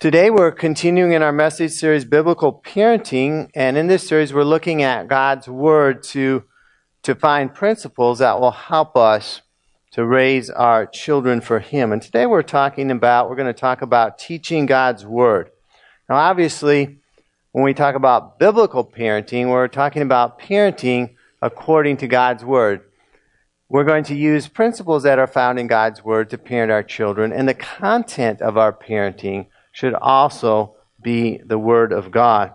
Today we're continuing in our message series, Biblical Parenting, and in this series we're looking at God's Word to, to find principles that will help us to raise our children for Him. And today we're talking about, we're going to talk about teaching God's Word. Now obviously, when we talk about biblical parenting, we're talking about parenting according to God's Word. We're going to use principles that are found in God's Word to parent our children, and the content of our parenting should also be the Word of God.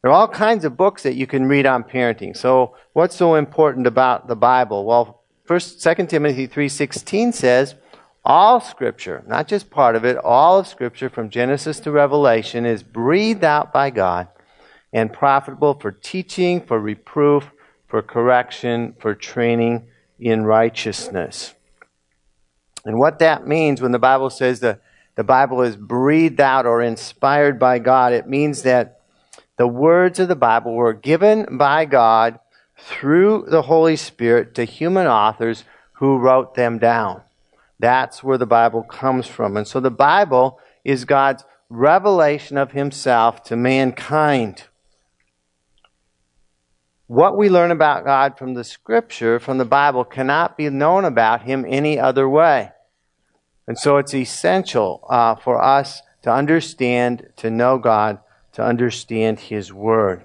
There are all kinds of books that you can read on parenting. So, what's so important about the Bible? Well, first, 2 Timothy 3:16 says, "All Scripture, not just part of it, all of Scripture from Genesis to Revelation is breathed out by God and profitable for teaching, for reproof, for correction, for training in righteousness." And what that means when the Bible says the the Bible is breathed out or inspired by God, it means that the words of the Bible were given by God through the Holy Spirit to human authors who wrote them down. That's where the Bible comes from. And so the Bible is God's revelation of himself to mankind. What we learn about God from the scripture, from the Bible, cannot be known about him any other way. And so it's essential uh, for us to understand, to know God, to understand His Word.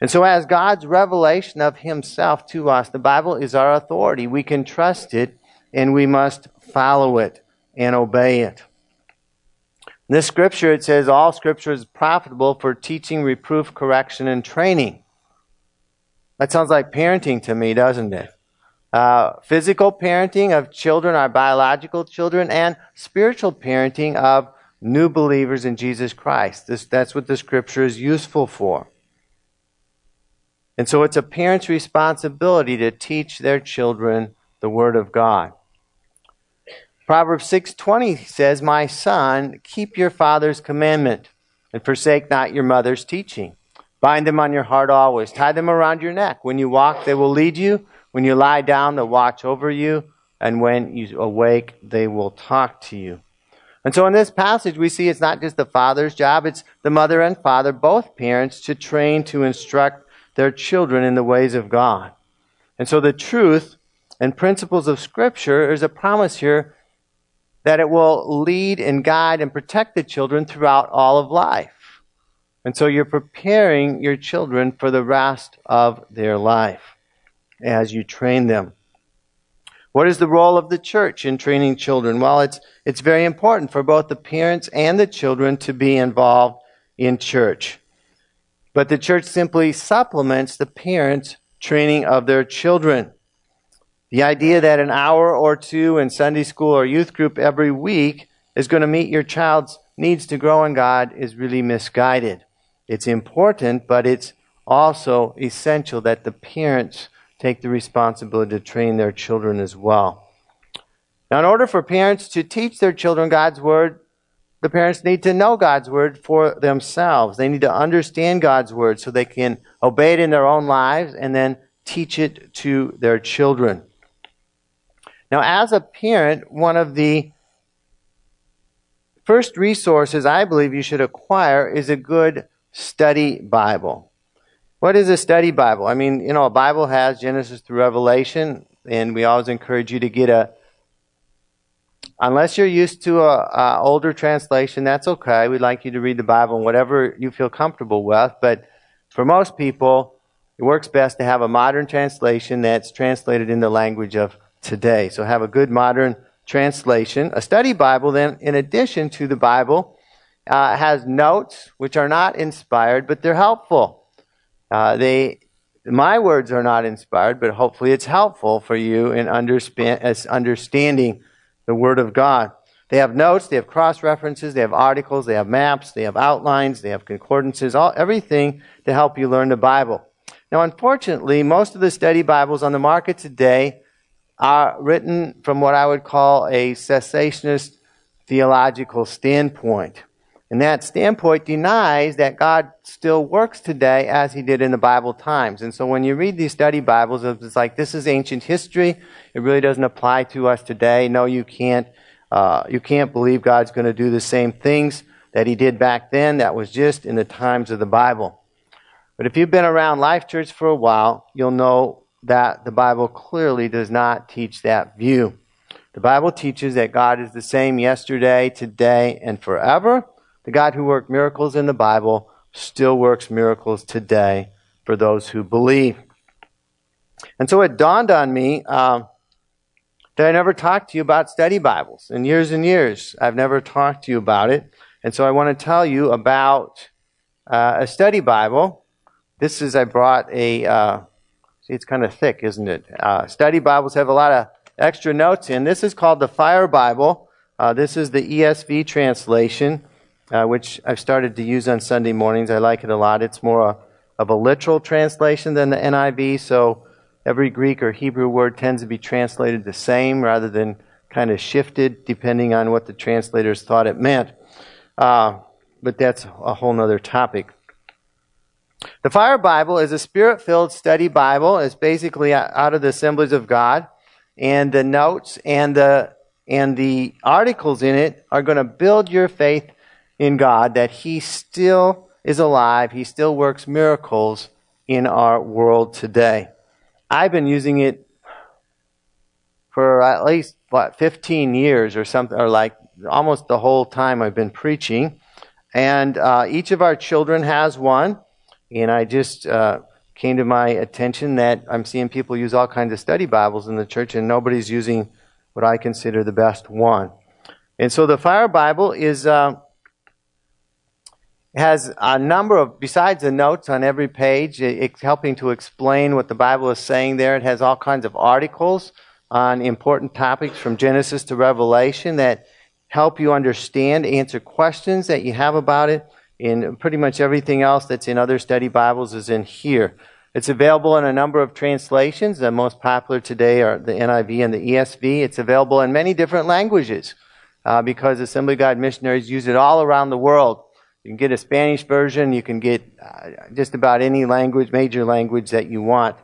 And so, as God's revelation of Himself to us, the Bible is our authority. We can trust it and we must follow it and obey it. In this scripture, it says, All scripture is profitable for teaching, reproof, correction, and training. That sounds like parenting to me, doesn't it? Uh, physical parenting of children, our biological children, and spiritual parenting of new believers in Jesus Christ. This, that's what the scripture is useful for. And so it's a parent's responsibility to teach their children the word of God. Proverbs 6:20 says, "My son, keep your father's commandment and forsake not your mother's teaching. Bind them on your heart always, tie them around your neck. When you walk, they will lead you. When you lie down, they'll watch over you, and when you awake, they will talk to you. And so in this passage, we see it's not just the father's job, it's the mother and father, both parents, to train, to instruct their children in the ways of God. And so the truth and principles of Scripture is a promise here that it will lead and guide and protect the children throughout all of life. And so you're preparing your children for the rest of their life as you train them. What is the role of the church in training children? Well, it's, it's very important for both the parents and the children to be involved in church. But the church simply supplements the parents' training of their children. The idea that an hour or two in Sunday school or youth group every week is going to meet your child's needs to grow in God is really misguided. It's important, but it's also essential that the parents take the responsibility to train their children as well. Now, in order for parents to teach their children God's Word, the parents need to know God's Word for themselves. They need to understand God's Word so they can obey it in their own lives and then teach it to their children. Now, as a parent, one of the first resources I believe you should acquire is a good study Bible. What is a study Bible? I mean, you know, a Bible has Genesis through Revelation, and we always encourage you to get a. Unless you're used to a, a older translation, that's okay. We'd like you to read the Bible in whatever you feel comfortable with. But for most people, it works best to have a modern translation that's translated in the language of today. So have a good modern translation. A study Bible, then, in addition to the Bible, uh, has notes which are not inspired, but they're helpful. Uh, they, my words are not inspired, but hopefully it's helpful for you in understanding the Word of God. They have notes, they have cross references, they have articles, they have maps, they have outlines, they have concordances, all, everything to help you learn the Bible. Now, unfortunately, most of the study Bibles on the market today are written from what I would call a cessationist theological standpoint. And that standpoint denies that God still works today as he did in the Bible times. And so when you read these study Bibles, it's like, this is ancient history. It really doesn't apply to us today. No, you can't, uh, you can't believe God's going to do the same things that he did back then. That was just in the times of the Bible. But if you've been around Life Church for a while, you'll know that the Bible clearly does not teach that view. The Bible teaches that God is the same yesterday, today, and forever. The God who worked miracles in the Bible still works miracles today for those who believe. And so it dawned on me um, that I never talked to you about study Bibles. In years and years, I've never talked to you about it. And so I want to tell you about uh, a study Bible. This is, I brought a, uh, see, it's kind of thick, isn't it? Uh, study Bibles have a lot of extra notes in. This is called the Fire Bible. Uh, this is the ESV translation, uh, which I've started to use on Sunday mornings. I like it a lot. It's more a, of a literal translation than the NIV, so every Greek or Hebrew word tends to be translated the same rather than kind of shifted depending on what the translators thought it meant. Uh, but that's a whole other topic. The Fire Bible is a spirit filled study Bible. It's basically out of the Assemblies of God. And the notes and the, and the articles in it are going to build your faith in God that He still is alive. He still works miracles in our world today. I've been using it for at least, what, 15 years or something, or like almost the whole time I've been preaching. And uh, each of our children has one. And I just uh, came to my attention that I'm seeing people use all kinds of study Bibles in the church, and nobody's using what I consider the best one. And so the Fire Bible is uh, has a number of, besides the notes on every page, it's helping to explain what the Bible is saying there. It has all kinds of articles on important topics from Genesis to Revelation that help you understand, answer questions that you have about it. And pretty much everything else that's in other study Bibles is in here. It's available in a number of translations. The most popular today are the NIV and the ESV. It's available in many different languages uh, because Assembly God missionaries use it all around the world. You can get a Spanish version. You can get uh, just about any language, major language that you want.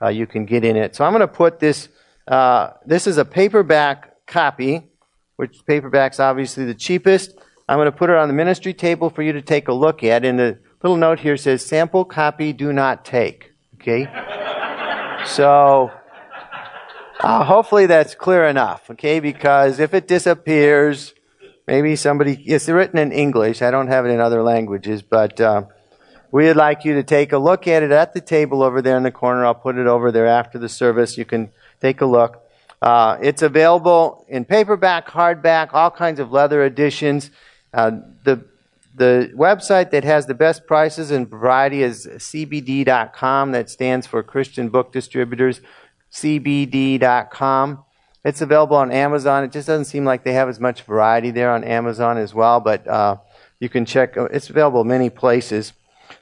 Uh, you can get in it. So I'm going to put this. Uh, this is a paperback copy, which paperback's obviously the cheapest. I'm going to put it on the ministry table for you to take a look at. And the little note here says, "Sample copy, do not take." Okay. so. Uh, hopefully that's clear enough, okay? Because if it disappears, Maybe somebody, it's written in English. I don't have it in other languages, but uh, we'd like you to take a look at it at the table over there in the corner. I'll put it over there after the service. You can take a look. Uh, it's available in paperback, hardback, all kinds of leather editions. Uh, the the website that has the best prices and variety is cbd.com. That stands for Christian Book Distributors. cbd.com. It's available on Amazon. It just doesn't seem like they have as much variety there on Amazon as well, but uh, you can check. It's available many places.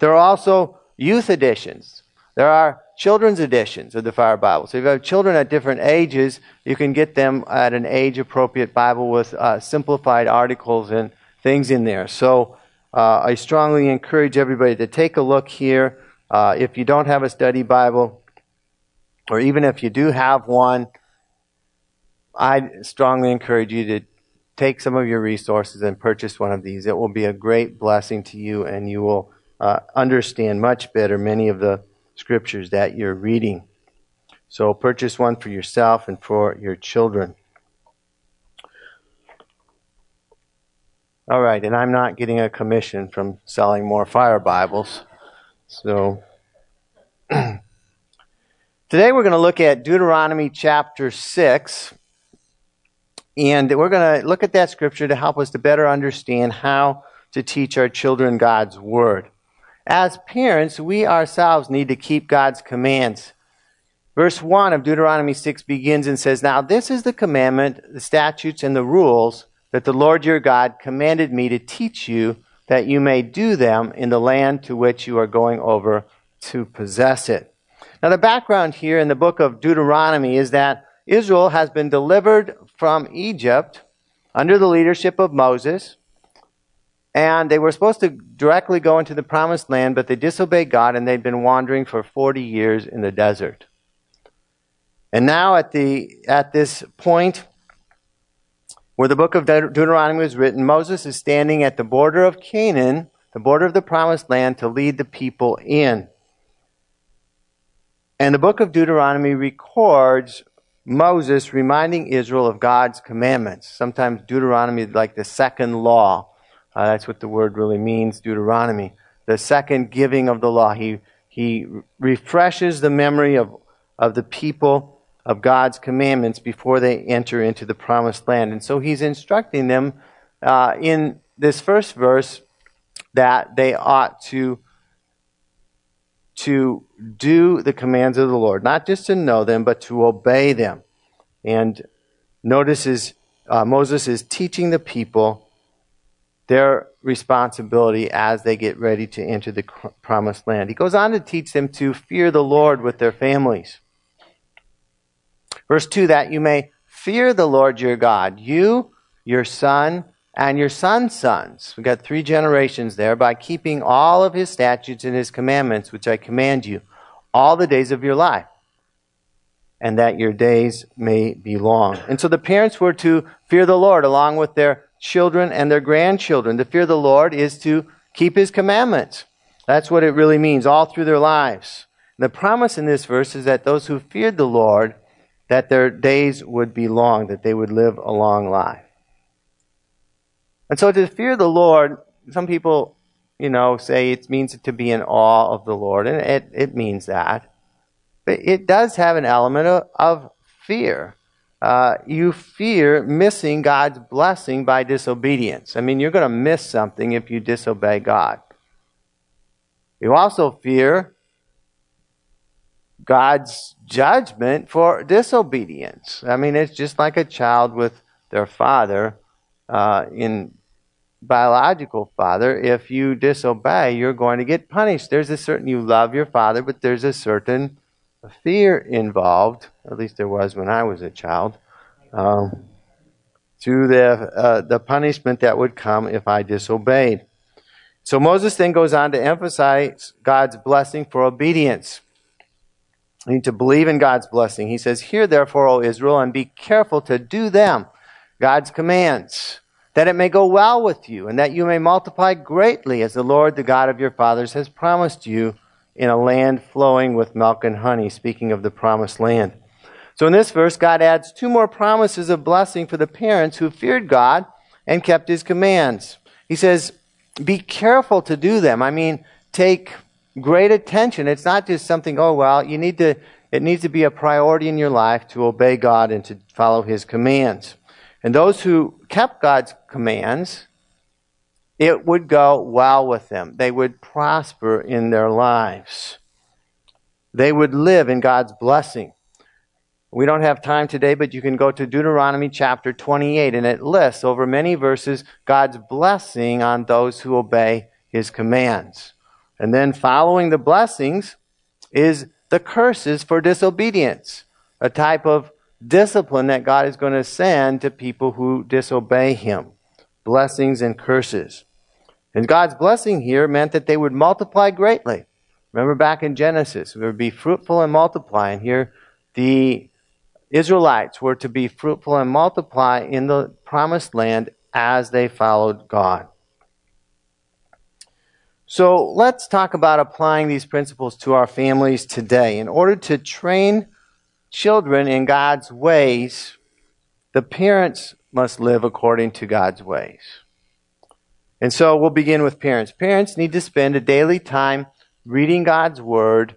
There are also youth editions. There are children's editions of the Fire Bible. So if you have children at different ages, you can get them at an age appropriate Bible with uh, simplified articles and things in there. So uh, I strongly encourage everybody to take a look here. Uh, if you don't have a study Bible, or even if you do have one, I strongly encourage you to take some of your resources and purchase one of these. It will be a great blessing to you, and you will uh, understand much better many of the scriptures that you're reading. So purchase one for yourself and for your children. All right, and I'm not getting a commission from selling more fire Bibles. So today we're going to look at Deuteronomy chapter 6. And we're going to look at that scripture to help us to better understand how to teach our children God's Word. As parents, we ourselves need to keep God's commands. Verse 1 of Deuteronomy 6 begins and says, Now this is the commandment, the statutes, and the rules that the Lord your God commanded me to teach you, that you may do them in the land to which you are going over to possess it. Now, the background here in the book of Deuteronomy is that Israel has been delivered from Egypt under the leadership of Moses. And they were supposed to directly go into the promised land, but they disobeyed God and they'd been wandering for 40 years in the desert. And now at, the, at this point, where the book of Deuteronomy was written, Moses is standing at the border of Canaan, the border of the promised land, to lead the people in. And the book of Deuteronomy records Moses reminding Israel of God's commandments. Sometimes Deuteronomy is like the second law. Uh, that's what the word really means, Deuteronomy. The second giving of the law. He, he refreshes the memory of, of the people of God's commandments before they enter into the promised land. And so he's instructing them uh, in this first verse that they ought to to do the commands of the Lord, not just to know them, but to obey them. And notice is uh, Moses is teaching the people their responsibility as they get ready to enter the promised land. He goes on to teach them to fear the Lord with their families. Verse 2 that you may fear the Lord your God, you, your son, and your son's sons. We've got three generations there by keeping all of his statutes and his commandments, which I command you, all the days of your life, and that your days may be long. And so the parents were to fear the Lord along with their children and their grandchildren. To fear the Lord is to keep his commandments. That's what it really means, all through their lives. The promise in this verse is that those who feared the Lord, that their days would be long, that they would live a long life. And so to fear the Lord, some people, you know, say it means to be in awe of the Lord, and it, it means that. But it does have an element of, of fear. Uh, you fear missing God's blessing by disobedience. I mean, you're going to miss something if you disobey God. You also fear God's judgment for disobedience. I mean, it's just like a child with their father uh, in biological father, if you disobey, you're going to get punished. There's a certain, you love your father, but there's a certain fear involved, at least there was when I was a child, um, to the, uh, the punishment that would come if I disobeyed. So Moses then goes on to emphasize God's blessing for obedience. You need to believe in God's blessing. He says, Hear therefore, O Israel, and be careful to do them, God's commands that it may go well with you, and that you may multiply greatly, as the Lord, the God of your fathers, has promised you in a land flowing with milk and honey, speaking of the promised land. So in this verse, God adds two more promises of blessing for the parents who feared God and kept his commands. He says, be careful to do them. I mean, take great attention. It's not just something, oh, well, you need to, it needs to be a priority in your life to obey God and to follow his commands. And those who kept God's commands, it would go well with them. They would prosper in their lives. They would live in God's blessing. We don't have time today, but you can go to Deuteronomy chapter 28, and it lists over many verses God's blessing on those who obey his commands. And then following the blessings is the curses for disobedience, a type of discipline that God is going to send to people who disobey Him blessings and curses. And God's blessing here meant that they would multiply greatly. Remember back in Genesis, we would be fruitful and multiply. And here the Israelites were to be fruitful and multiply in the promised land as they followed God. So let's talk about applying these principles to our families today. In order to train children in God's ways, the parents must live according to God's ways. And so we'll begin with parents. Parents need to spend a daily time reading God's Word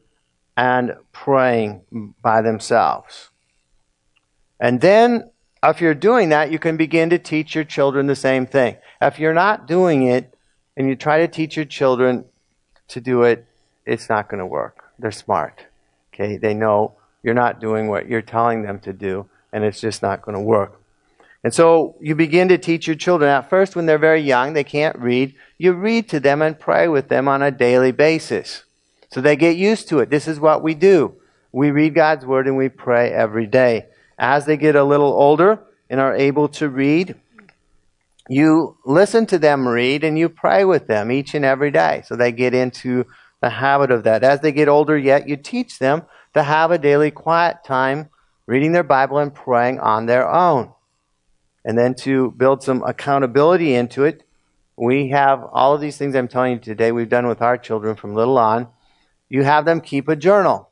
and praying by themselves. And then, if you're doing that, you can begin to teach your children the same thing. If you're not doing it and you try to teach your children to do it, it's not going to work. They're smart. Okay? They know you're not doing what you're telling them to do, and it's just not going to work. And so you begin to teach your children. At first, when they're very young, they can't read. You read to them and pray with them on a daily basis. So they get used to it. This is what we do. We read God's Word and we pray every day. As they get a little older and are able to read, you listen to them read and you pray with them each and every day. So they get into the habit of that. As they get older yet, you teach them to have a daily quiet time reading their Bible and praying on their own. and then to build some accountability into it. We have all of these things I'm telling you today, we've done with our children from little on. You have them keep a journal.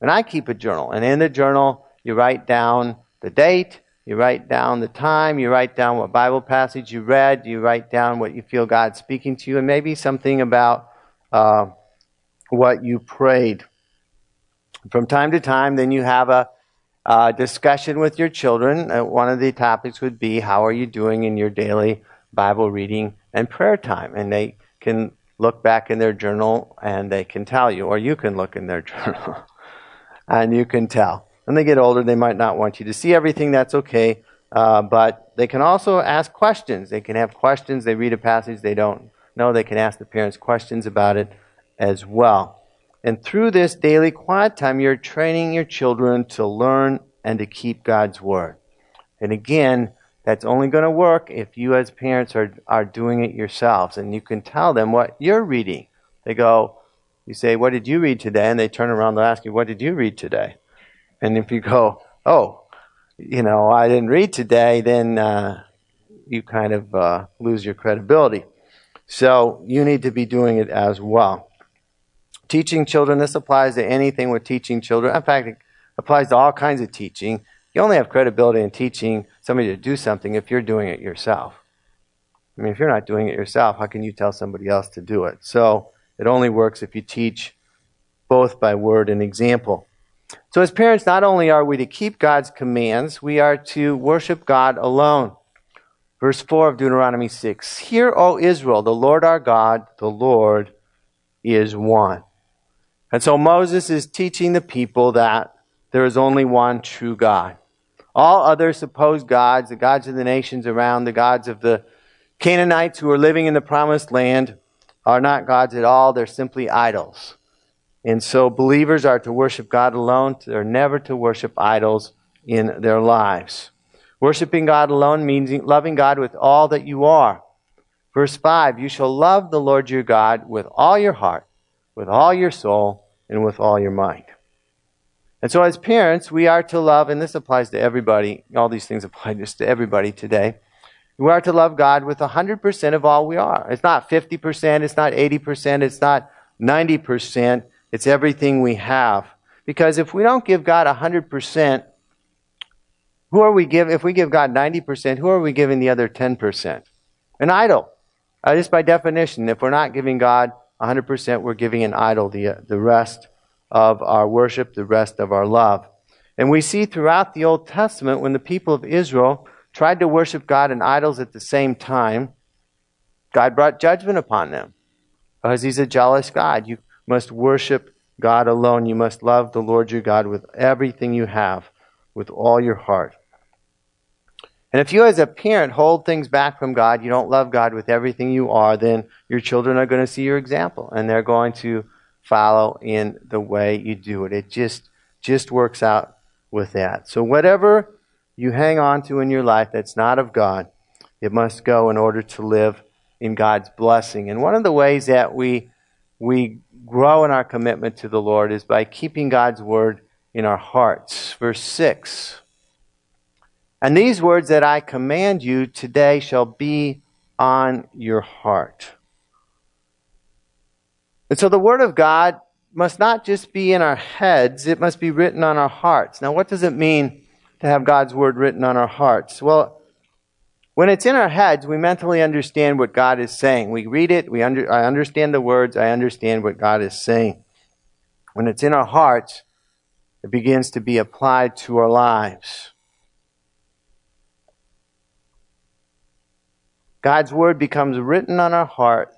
And I keep a journal. And in the journal, you write down the date, you write down the time, you write down what Bible passage you read, you write down what you feel God's speaking to you, and maybe something about uh, what you prayed. From time to time, then you have a uh, discussion with your children. Uh, one of the topics would be how are you doing in your daily Bible reading and prayer time? And they can look back in their journal and they can tell you, or you can look in their journal and you can tell. When they get older, they might not want you to see everything. That's okay. Uh, but they can also ask questions. They can have questions. They read a passage they don't know. They can ask the parents questions about it as well. And through this daily quiet time, you're training your children to learn and to keep God's Word. And again, that's only going to work if you as parents are, are doing it yourselves. And you can tell them what you're reading. They go, you say, What did you read today? And they turn around and ask you, What did you read today? And if you go, Oh, you know, I didn't read today, then uh, you kind of uh, lose your credibility. So you need to be doing it as well. Teaching children, this applies to anything with teaching children. In fact, it applies to all kinds of teaching. You only have credibility in teaching somebody to do something if you're doing it yourself. I mean, if you're not doing it yourself, how can you tell somebody else to do it? So it only works if you teach both by word and example. So, as parents, not only are we to keep God's commands, we are to worship God alone. Verse 4 of Deuteronomy 6 Hear, O Israel, the Lord our God, the Lord is one. And so Moses is teaching the people that there is only one true God. All other supposed gods, the gods of the nations around, the gods of the Canaanites who are living in the promised land, are not gods at all. They're simply idols. And so believers are to worship God alone. They're never to worship idols in their lives. Worshiping God alone means loving God with all that you are. Verse 5 You shall love the Lord your God with all your heart, with all your soul, and with all your mind. And so, as parents, we are to love, and this applies to everybody, all these things apply just to everybody today. We are to love God with 100% of all we are. It's not 50%, it's not 80%, it's not 90%, it's everything we have. Because if we don't give God 100%, who are we give? If we give God 90%, who are we giving the other 10%? An idol. Uh, just by definition, if we're not giving God 100%, we're giving an idol the, the rest of our worship, the rest of our love. And we see throughout the Old Testament when the people of Israel tried to worship God and idols at the same time, God brought judgment upon them because He's a jealous God. You must worship God alone. You must love the Lord your God with everything you have, with all your heart. And if you, as a parent, hold things back from God, you don't love God with everything you are, then your children are going to see your example and they're going to follow in the way you do it. It just, just works out with that. So, whatever you hang on to in your life that's not of God, it must go in order to live in God's blessing. And one of the ways that we, we grow in our commitment to the Lord is by keeping God's word in our hearts. Verse 6 And these words that I command you today shall be on your heart. And so the Word of God must not just be in our heads, it must be written on our hearts. Now, what does it mean to have God's Word written on our hearts? Well, when it's in our heads, we mentally understand what God is saying. We read it, we under, I understand the words, I understand what God is saying. When it's in our hearts, it begins to be applied to our lives. God's Word becomes written on our heart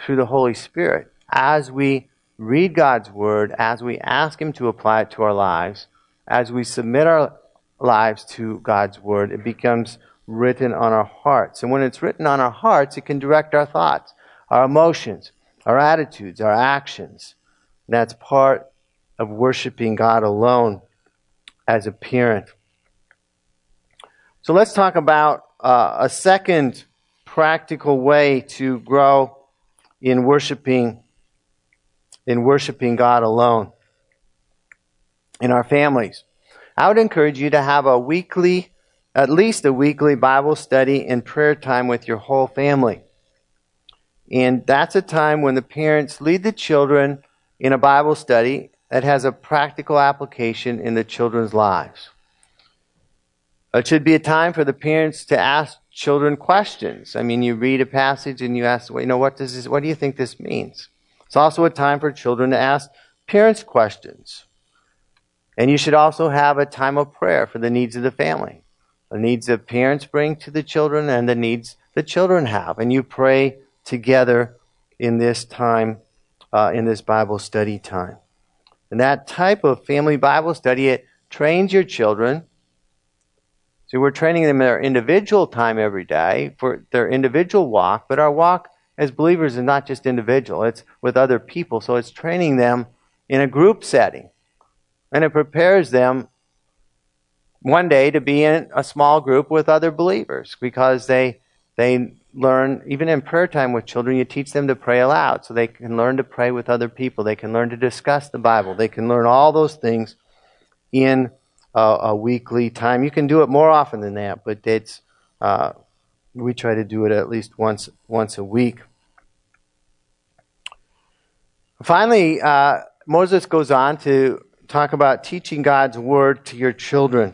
through the Holy Spirit as we read God's Word, as we ask Him to apply it to our lives, as we submit our lives to God's Word, it becomes written on our hearts. And when it's written on our hearts, it can direct our thoughts, our emotions, our attitudes, our actions. And that's part of worshiping God alone as a parent. So let's talk about uh, a second practical way to grow in worshiping in worshiping God alone in our families. I would encourage you to have a weekly at least a weekly Bible study and prayer time with your whole family. And that's a time when the parents lead the children in a Bible study that has a practical application in the children's lives. It should be a time for the parents to ask children questions. I mean, you read a passage and you ask, well, you know, what does this, what do you think this means? It's also a time for children to ask parents questions. And you should also have a time of prayer for the needs of the family the needs that parents bring to the children and the needs the children have. And you pray together in this time, uh, in this Bible study time. And that type of family Bible study, it trains your children. So we're training them in their individual time every day for their individual walk, but our walk as believers is not just individual, it's with other people. So it's training them in a group setting. And it prepares them one day to be in a small group with other believers because they they learn even in prayer time with children you teach them to pray aloud so they can learn to pray with other people they can learn to discuss the bible they can learn all those things in a, a weekly time you can do it more often than that but it's uh, we try to do it at least once once a week finally uh, moses goes on to talk about teaching god's word to your children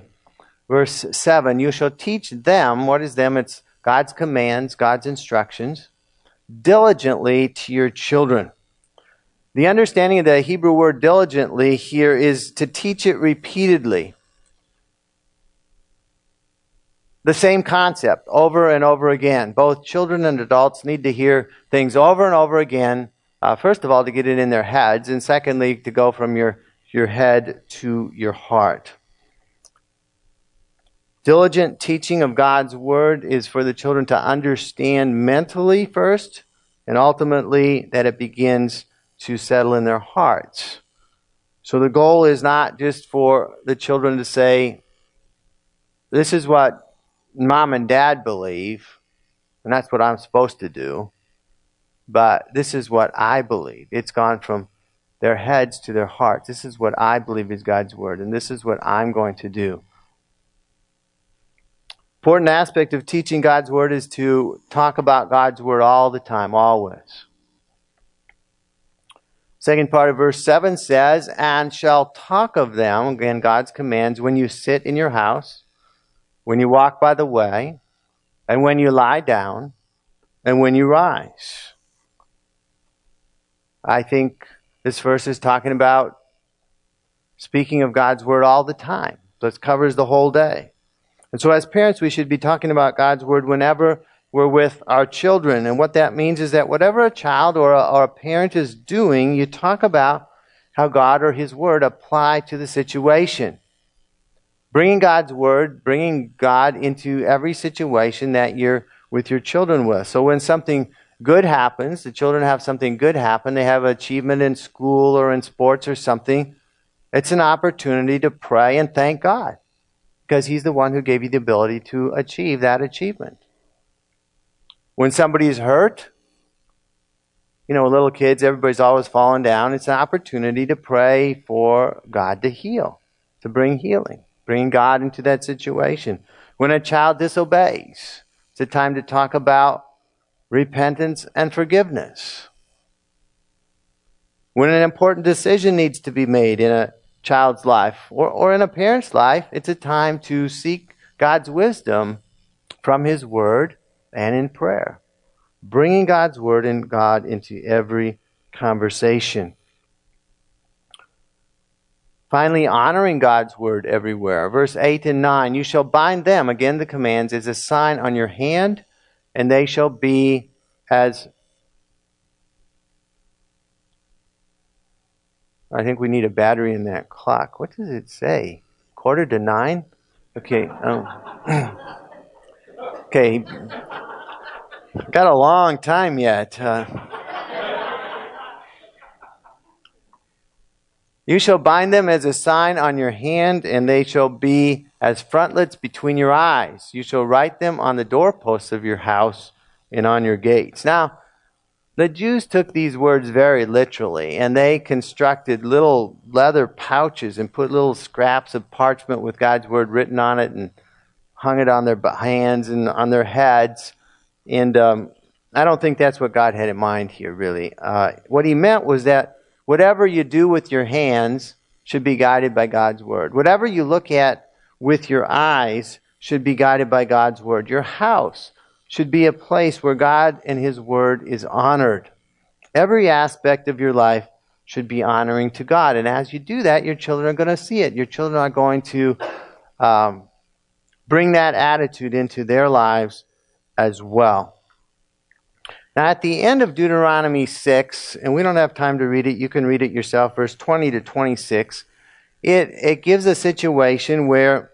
verse 7 You shall teach them, what is them? It's God's commands, God's instructions, diligently to your children. The understanding of the Hebrew word diligently here is to teach it repeatedly. The same concept over and over again. Both children and adults need to hear things over and over again. Uh, first of all, to get it in their heads, and secondly, to go from your, your head to your heart. Diligent teaching of God's Word is for the children to understand mentally first, and ultimately that it begins to settle in their hearts. So the goal is not just for the children to say, This is what mom and dad believe, and that's what I'm supposed to do, but this is what I believe. It's gone from their heads to their hearts. This is what I believe is God's Word, and this is what I'm going to do. Important aspect of teaching God's Word is to talk about God's Word all the time, always. Second part of verse 7 says, And shall talk of them, again, God's commands, when you sit in your house, when you walk by the way, and when you lie down, and when you rise. I think this verse is talking about speaking of God's Word all the time. It covers the whole day. And so, as parents, we should be talking about God's Word whenever we're with our children. And what that means is that whatever a child or a, or a parent is doing, you talk about how God or His Word apply to the situation. Bringing God's Word, bringing God into every situation that you're with your children with. So, when something good happens, the children have something good happen, they have an achievement in school or in sports or something, it's an opportunity to pray and thank God because He's the one who gave you the ability to achieve that achievement. When somebody is hurt, you know, little kids, everybody's always falling down. It's an opportunity to pray for God to heal, to bring healing, bring God into that situation. When a child disobeys, it's a time to talk about repentance and forgiveness. When an important decision needs to be made in a child's life or, or in a parent's life, it's a time to seek God's wisdom from His Word and in prayer. Bringing God's Word and God into every conversation. Finally, honoring God's Word everywhere. Verse 8 and 9 You shall bind them, again, the commands, as a sign on your hand, and they shall be as I think we need a battery in that clock. What does it say? Quarter to nine? Okay. Um, okay. Got a long time yet. Uh, you shall bind them as a sign on your hand, and they shall be as frontlets between your eyes. You shall write them on the doorposts of your house and on your gates. Now, the Jews took these words very literally, and they constructed little leather pouches and put little scraps of parchment with God's word written on it and hung it on their hands and on their heads. And um, I don't think that's what God had in mind here, really. Uh, what he meant was that whatever you do with your hands should be guided by God's word. Whatever you look at with your eyes should be guided by God's word. Your house should be a place where God and his word is honored. Every aspect of your life should be honoring to God. And as you do that, your children are going to see it. Your children are going to um, bring that attitude into their lives as well. Now, at the end of Deuteronomy 6, and we don't have time to read it, you can read it yourself, verse 20 to 26, it, it gives a situation where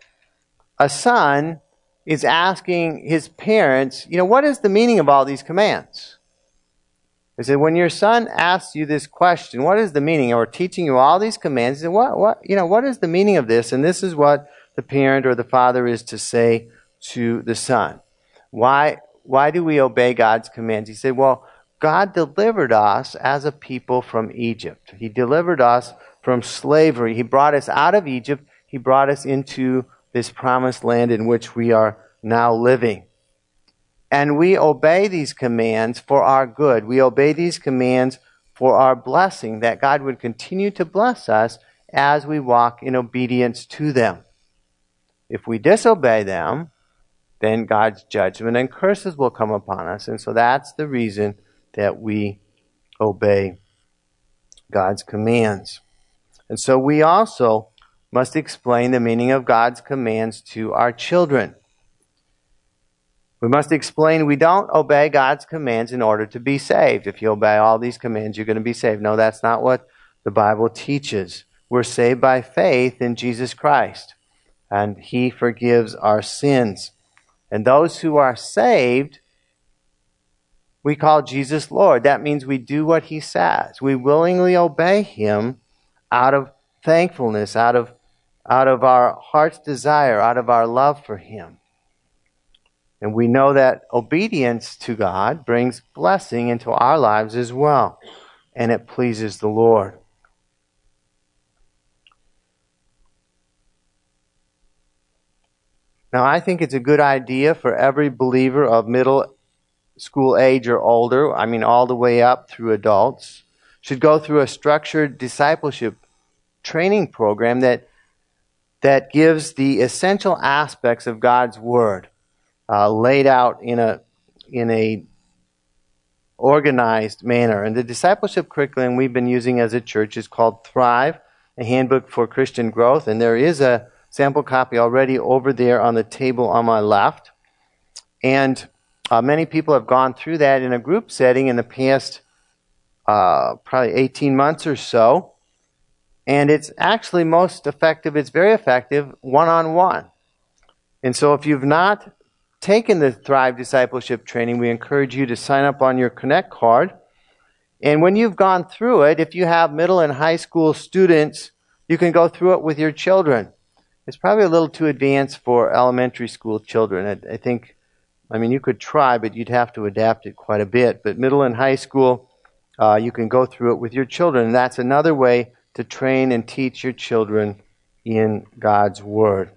a son is asking his parents, you know, what is the meaning of all these commands? He said, when your son asks you this question, what is the meaning? Or teaching you all these commands, he said, what, what, you know, what is the meaning of this? And this is what the parent or the father is to say to the son. Why, why do we obey God's commands? He said, Well, God delivered us as a people from Egypt. He delivered us from slavery. He brought us out of Egypt. He brought us into this promised land in which we are now living. And we obey these commands for our good. We obey these commands for our blessing, that God would continue to bless us as we walk in obedience to them. If we disobey them, then God's judgment and curses will come upon us. And so that's the reason that we obey God's commands. And so we also must explain the meaning of God's commands to our children. We must explain we don't obey God's commands in order to be saved. If you obey all these commands, you're going to be saved. No, that's not what the Bible teaches. We're saved by faith in Jesus Christ, and He forgives our sins. And those who are saved, we call Jesus Lord. That means we do what he says. We willingly obey him out of thankfulness, out of, out of our heart's desire, out of our love for him. And we know that obedience to God brings blessing into our lives as well, and it pleases the Lord. Now, I think it's a good idea for every believer of middle school age or older, I mean, all the way up through adults, should go through a structured discipleship training program that, that gives the essential aspects of God's Word uh, laid out in a, in a organized manner. And the discipleship curriculum we've been using as a church is called Thrive, a handbook for Christian growth. And there is a sample copy already over there on the table on my left. And uh, many people have gone through that in a group setting in the past uh, probably 18 months or so. And it's actually most effective, it's very effective one on one. And so if you've not taken the Thrive Discipleship training, we encourage you to sign up on your Connect card. And when you've gone through it, if you have middle and high school students, you can go through it with your children. It's probably a little too advanced for elementary school children. I, I, think, I mean, you could try, but you'd have to adapt it quite a bit. But middle and high school, uh, you can go through it with your children. And that's another way to train and teach your children in God's Word.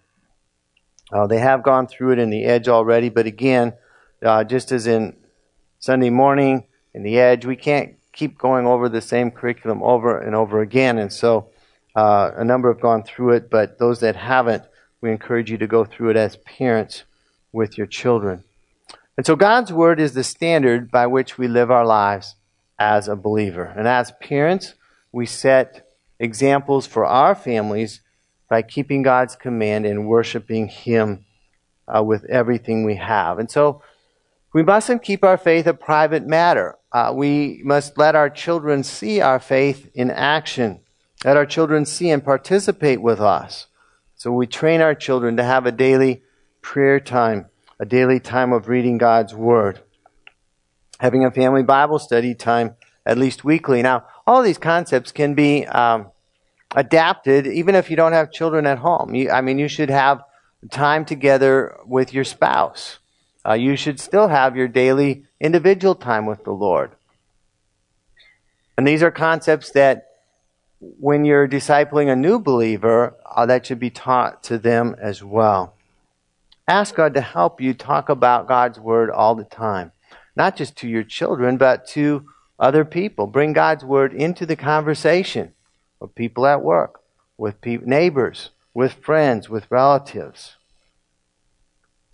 Uh, they have gone through it in the Edge already, but again, uh, just as in Sunday morning in the Edge, we can't keep going over the same curriculum over and over again. And so uh, a number have gone through it, but those that haven't, we encourage you to go through it as parents with your children. And so God's Word is the standard by which we live our lives as a believer. And as parents, we set examples for our families by keeping God's command and worshiping Him uh, with everything we have. And so we mustn't keep our faith a private matter. Uh, we must let our children see our faith in action. Let our children see and participate with us. So we train our children to have a daily prayer time, a daily time of reading God's Word, having a family Bible study time at least weekly. Now, all these concepts can be um, adapted even if you don't have children at home. You, I mean, you should have time together with your spouse. Uh, you should still have your daily individual time with the Lord. And these are concepts that when you're discipling a new believer, uh, that should be taught to them as well. Ask God to help you talk about God's Word all the time, not just to your children, but to other people. Bring God's Word into the conversation of people at work, with pe- neighbors, with friends, with relatives.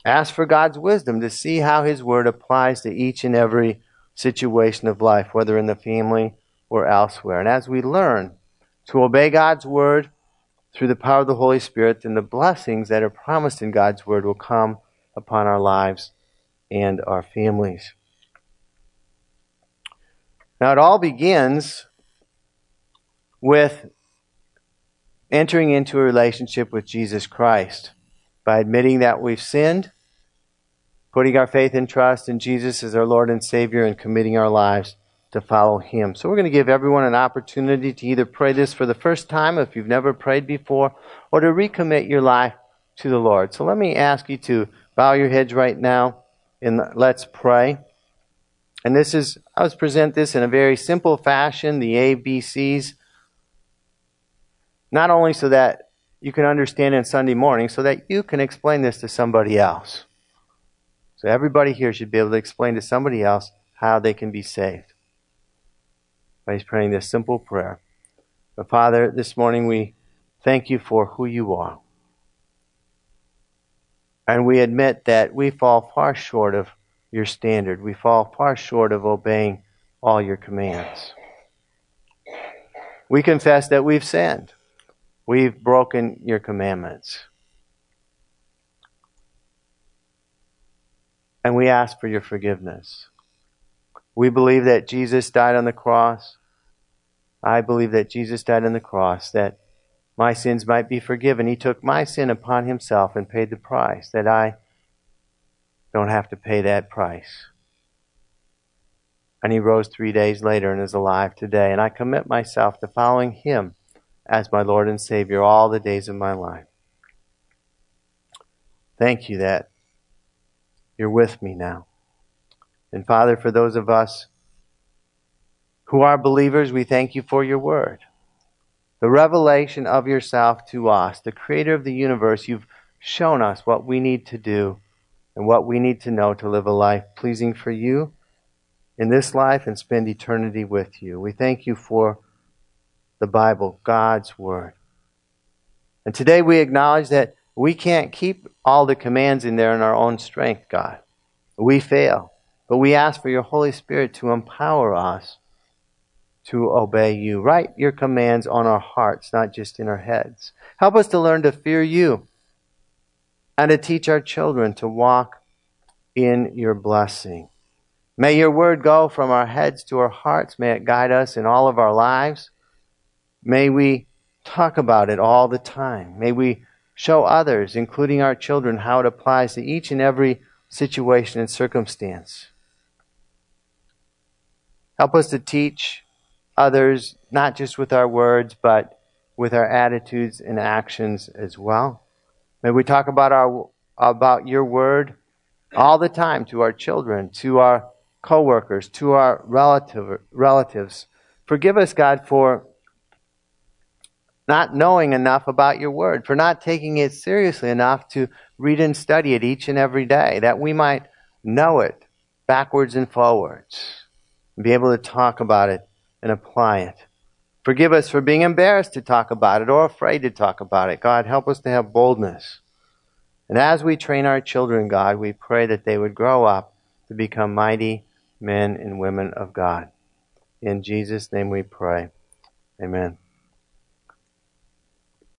Ask for God's wisdom to see how His Word applies to each and every situation of life, whether in the family or elsewhere. And as we learn to obey God's Word through the power of the Holy Spirit, then the blessings that are promised in God's Word will come upon our lives and our families. Now, it all begins with entering into a relationship with Jesus Christ by admitting that we've sinned, putting our faith and trust in Jesus as our Lord and Savior, and committing our lives to follow Him. So, we're going to give everyone an opportunity to either pray this for the first time if you've never prayed before, or to recommit your life to the Lord. So, let me ask you to bow your heads right now and let's pray. And this is, I was present this in a very simple fashion, the ABCs not only so that you can understand in Sunday morning, so that you can explain this to somebody else. So everybody here should be able to explain to somebody else how they can be saved. By praying this simple prayer. But Father, this morning we thank you for who you are. And we admit that we fall far short of your standard. We fall far short of obeying all your commands. We confess that we've sinned. We've broken your commandments. And we ask for your forgiveness. We believe that Jesus died on the cross. I believe that Jesus died on the cross, that my sins might be forgiven. He took my sin upon himself and paid the price, that I don't have to pay that price. And he rose three days later and is alive today. And I commit myself to following him as my Lord and Savior all the days of my life. Thank you that you're with me now. And Father, for those of us who are believers, we thank you for your word. The revelation of yourself to us, the creator of the universe, you've shown us what we need to do and what we need to know to live a life pleasing for you in this life and spend eternity with you. We thank you for the Bible, God's Word. And today we acknowledge that we can't keep all the commands in there in our own strength, God. We fail. But we ask for your Holy Spirit to empower us to obey you. Write your commands on our hearts, not just in our heads. Help us to learn to fear you and to teach our children to walk in your blessing. May your word go from our heads to our hearts. May it guide us in all of our lives. May we talk about it all the time. May we show others, including our children, how it applies to each and every situation and circumstance. Help us to teach others, not just with our words, but with our attitudes and actions as well. May we talk about our about your word all the time to our children, to our coworkers, to our relative, relatives. Forgive us, God, for not knowing enough about your word, for not taking it seriously enough to read and study it each and every day, that we might know it backwards and forwards, and be able to talk about it and apply it. Forgive us for being embarrassed to talk about it or afraid to talk about it. God, help us to have boldness. And as we train our children, God, we pray that they would grow up to become mighty men and women of God. In Jesus' name we pray. Amen.